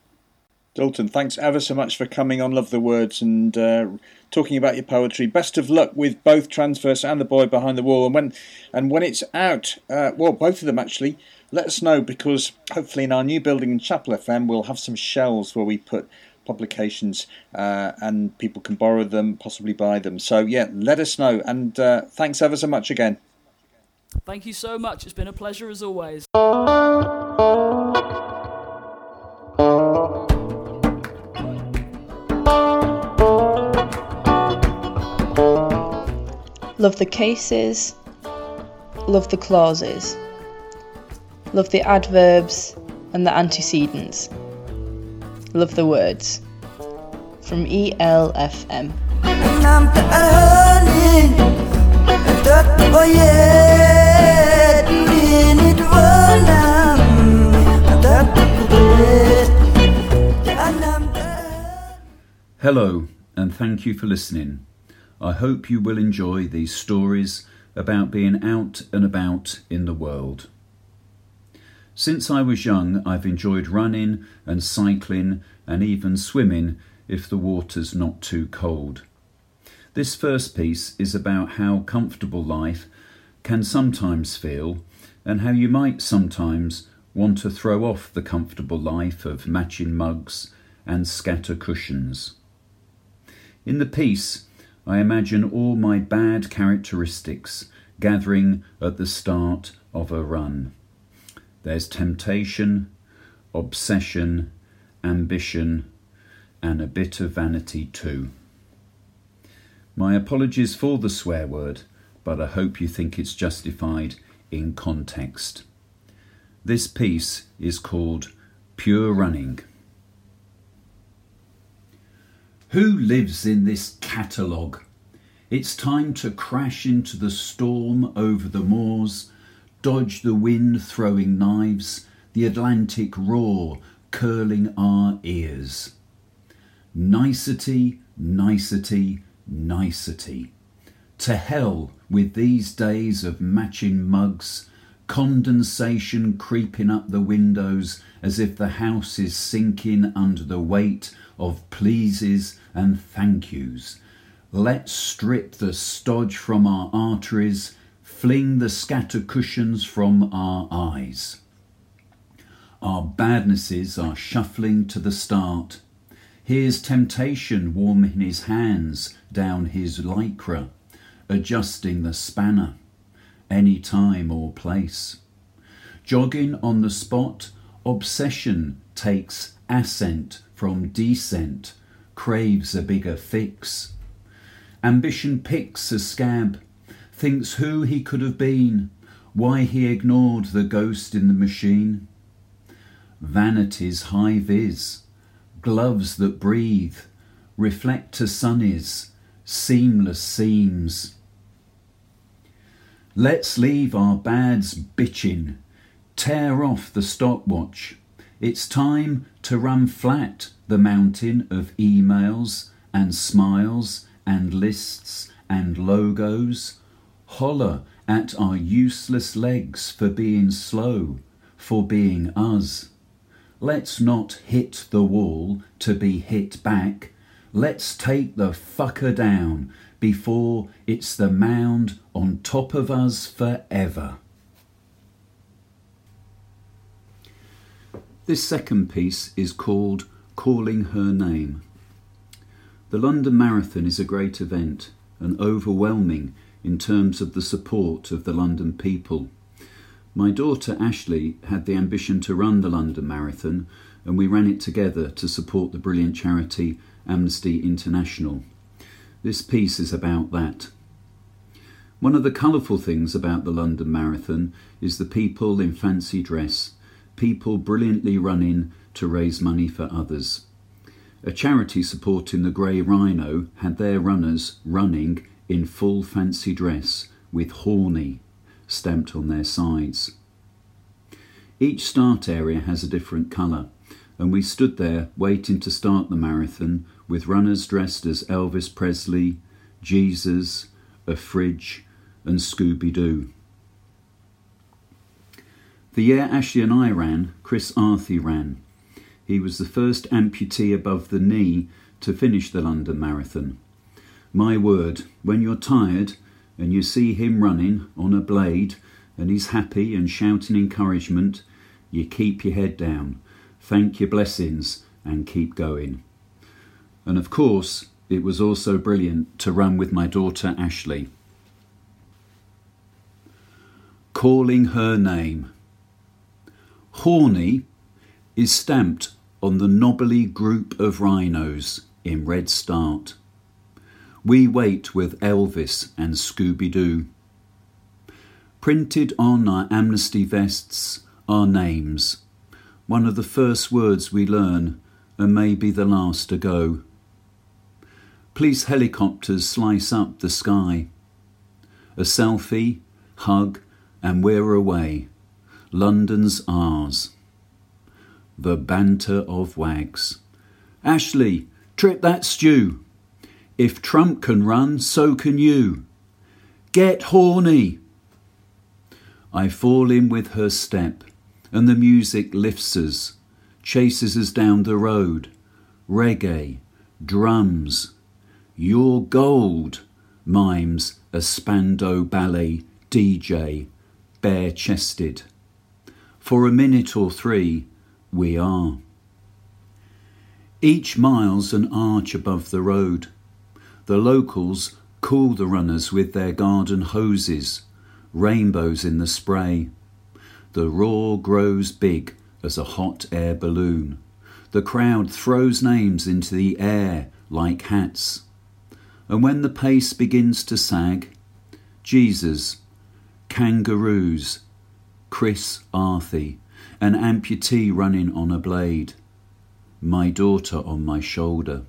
Dalton, thanks ever so much for coming on Love the Words and uh, talking about your poetry. Best of luck with both Transverse and The Boy Behind the Wall. And when and when it's out, uh, well, both of them actually, let us know because hopefully in our new building in Chapel FM we'll have some shelves where we put publications uh, and people can borrow them, possibly buy them. So yeah, let us know. And uh, thanks ever so much again. Thank you so much. It's been a pleasure as always. Love the cases, love the clauses, love the adverbs and the antecedents, love the words. From ELFM. Hello, and thank you for listening. I hope you will enjoy these stories about being out and about in the world. Since I was young, I've enjoyed running and cycling and even swimming if the water's not too cold. This first piece is about how comfortable life can sometimes feel and how you might sometimes want to throw off the comfortable life of matching mugs and scatter cushions. In the piece, I imagine all my bad characteristics gathering at the start of a run. There's temptation, obsession, ambition, and a bit of vanity too. My apologies for the swear word, but I hope you think it's justified in context. This piece is called Pure Running. Who lives in this catalogue? It's time to crash into the storm over the moors, dodge the wind throwing knives, the Atlantic roar curling our ears. Nicety, nicety, nicety. To hell with these days of matching mugs, condensation creeping up the windows as if the house is sinking under the weight of pleases and thank yous. Let's strip the stodge from our arteries, fling the scatter cushions from our eyes. Our badnesses are shuffling to the start. Here's temptation warming his hands down his lycra. adjusting the spanner, any time or place. Jogging on the spot, obsession takes ascent from descent, craves a bigger fix. Ambition picks a scab, thinks who he could have been, why he ignored the ghost in the machine. Vanity's high vis, gloves that breathe, reflector sunnies, seamless seams. Let's leave our bads bitching, tear off the stopwatch. It's time to run flat the mountain of emails and smiles and lists and logos. Holler at our useless legs for being slow, for being us. Let's not hit the wall to be hit back. Let's take the fucker down before it's the mound on top of us forever. This second piece is called Calling Her Name. The London Marathon is a great event an overwhelming in terms of the support of the London people. My daughter Ashley had the ambition to run the London Marathon, and we ran it together to support the brilliant charity Amnesty International. This piece is about that. One of the colourful things about the London Marathon is the people in fancy dress, people brilliantly running to raise money for others. A charity supporting the Grey Rhino had their runners running in full fancy dress with Horny stamped on their sides. Each start area has a different colour, and we stood there waiting to start the marathon with runners dressed as Elvis Presley, Jesus, a fridge, and Scooby Doo. The year Ashley and I ran, Chris Arthey ran. He was the first amputee above the knee to finish the London Marathon. My word, when you're tired and you see him running on a blade and he's happy and shouting encouragement, you keep your head down, thank your blessings, and keep going. And of course, it was also brilliant to run with my daughter Ashley. Calling her name. Horny is stamped on the knobbly group of rhinos in Red Start. We wait with Elvis and Scooby Doo. Printed on our amnesty vests are names, one of the first words we learn, and maybe the last to go. Police helicopters slice up the sky. A selfie, hug, and we're away. London's ours. The banter of wags. Ashley, trip that stew. If Trump can run, so can you. Get horny. I fall in with her step, and the music lifts us, chases us down the road. Reggae, drums. You're gold, mimes a Spandau ballet DJ, bare chested. For a minute or three, we are. Each mile's an arch above the road. The locals cool the runners with their garden hoses, rainbows in the spray. The roar grows big as a hot air balloon. The crowd throws names into the air like hats. And when the pace begins to sag, Jesus, kangaroos, Chris Arthey, an amputee running on a blade, my daughter on my shoulder.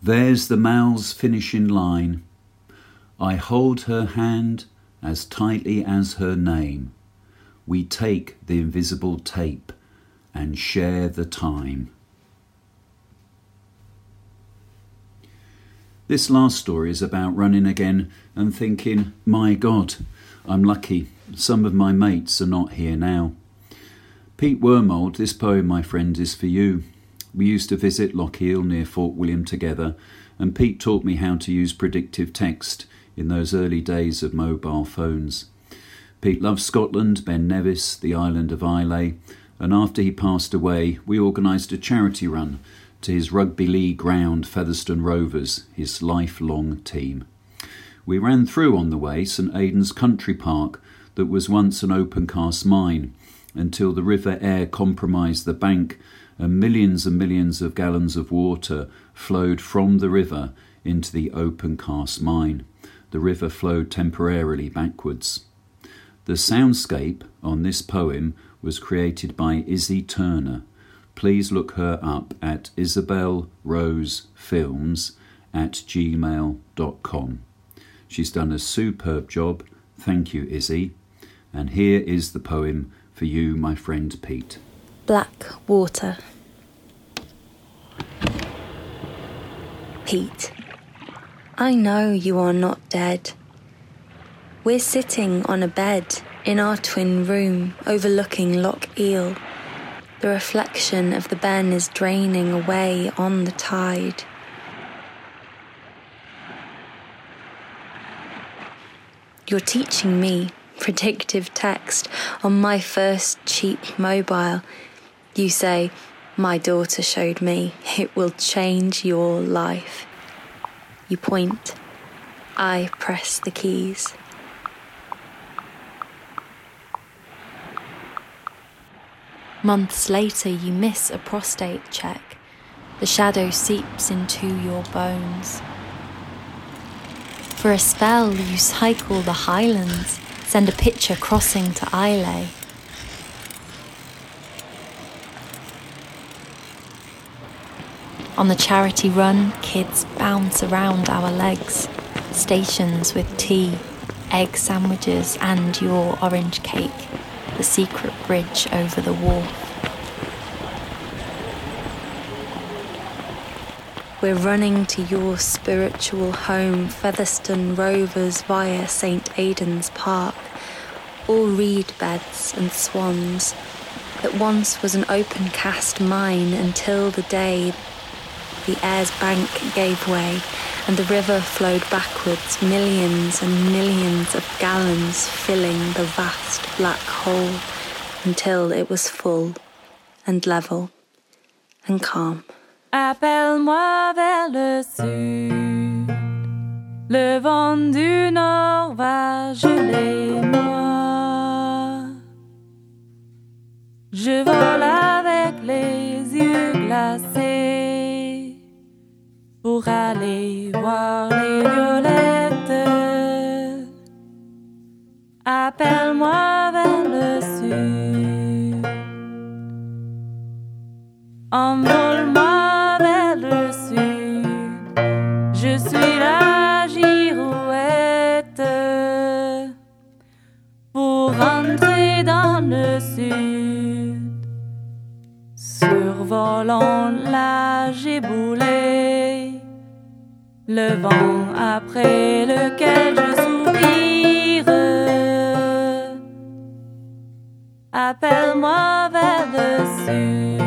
There's the Mall's finishing line. I hold her hand as tightly as her name. We take the invisible tape and share the time. This last story is about running again and thinking, my God, I'm lucky. Some of my mates are not here now. Pete Wormold, this poem, my friend, is for you. We used to visit Lochiel near Fort William together, and Pete taught me how to use predictive text in those early days of mobile phones. Pete loved Scotland, Ben Nevis, the island of Islay, and after he passed away, we organised a charity run to his rugby league ground, Featherstone Rovers, his lifelong team. We ran through on the way St Aidan's country park that was once an open cast mine until the river Aire compromised the bank and millions and millions of gallons of water flowed from the river into the open cast mine. The river flowed temporarily backwards. The soundscape on this poem was created by Izzy Turner. Please look her up at Isabel Rose Films at gmail.com. She's done a superb job. Thank you, Izzy. And here is the poem for you, my friend Pete. Black Water. Pete, I know you are not dead. We're sitting on a bed in our twin room overlooking Loch Eil. The reflection of the Ben is draining away on the tide. You're teaching me predictive text on my first cheap mobile. You say, My daughter showed me it will change your life. You point. I press the keys. Months later, you miss a prostate check. The shadow seeps into your bones. For a spell, you cycle the highlands, send a picture crossing to Islay. On the charity run, kids bounce around our legs. Stations with tea, egg sandwiches, and your orange cake. The secret bridge over the wharf. We're running to your spiritual home, Featherstone Rovers via St Aidan's Park. All reed beds and swans. That once was an open cast mine until the day the Aire's bank gave way and the river flowed backwards, millions and millions of gallons filling the vast black hole until it was full and level and calm. Appelle-moi vers le sud. Le vent du nord va geler moi. Je vole avec les yeux glacés aller voir les violettes. Appelle-moi vers le sud. Envole-moi. survolant la giboulée, le vent après lequel je soupire. Appelle-moi vers le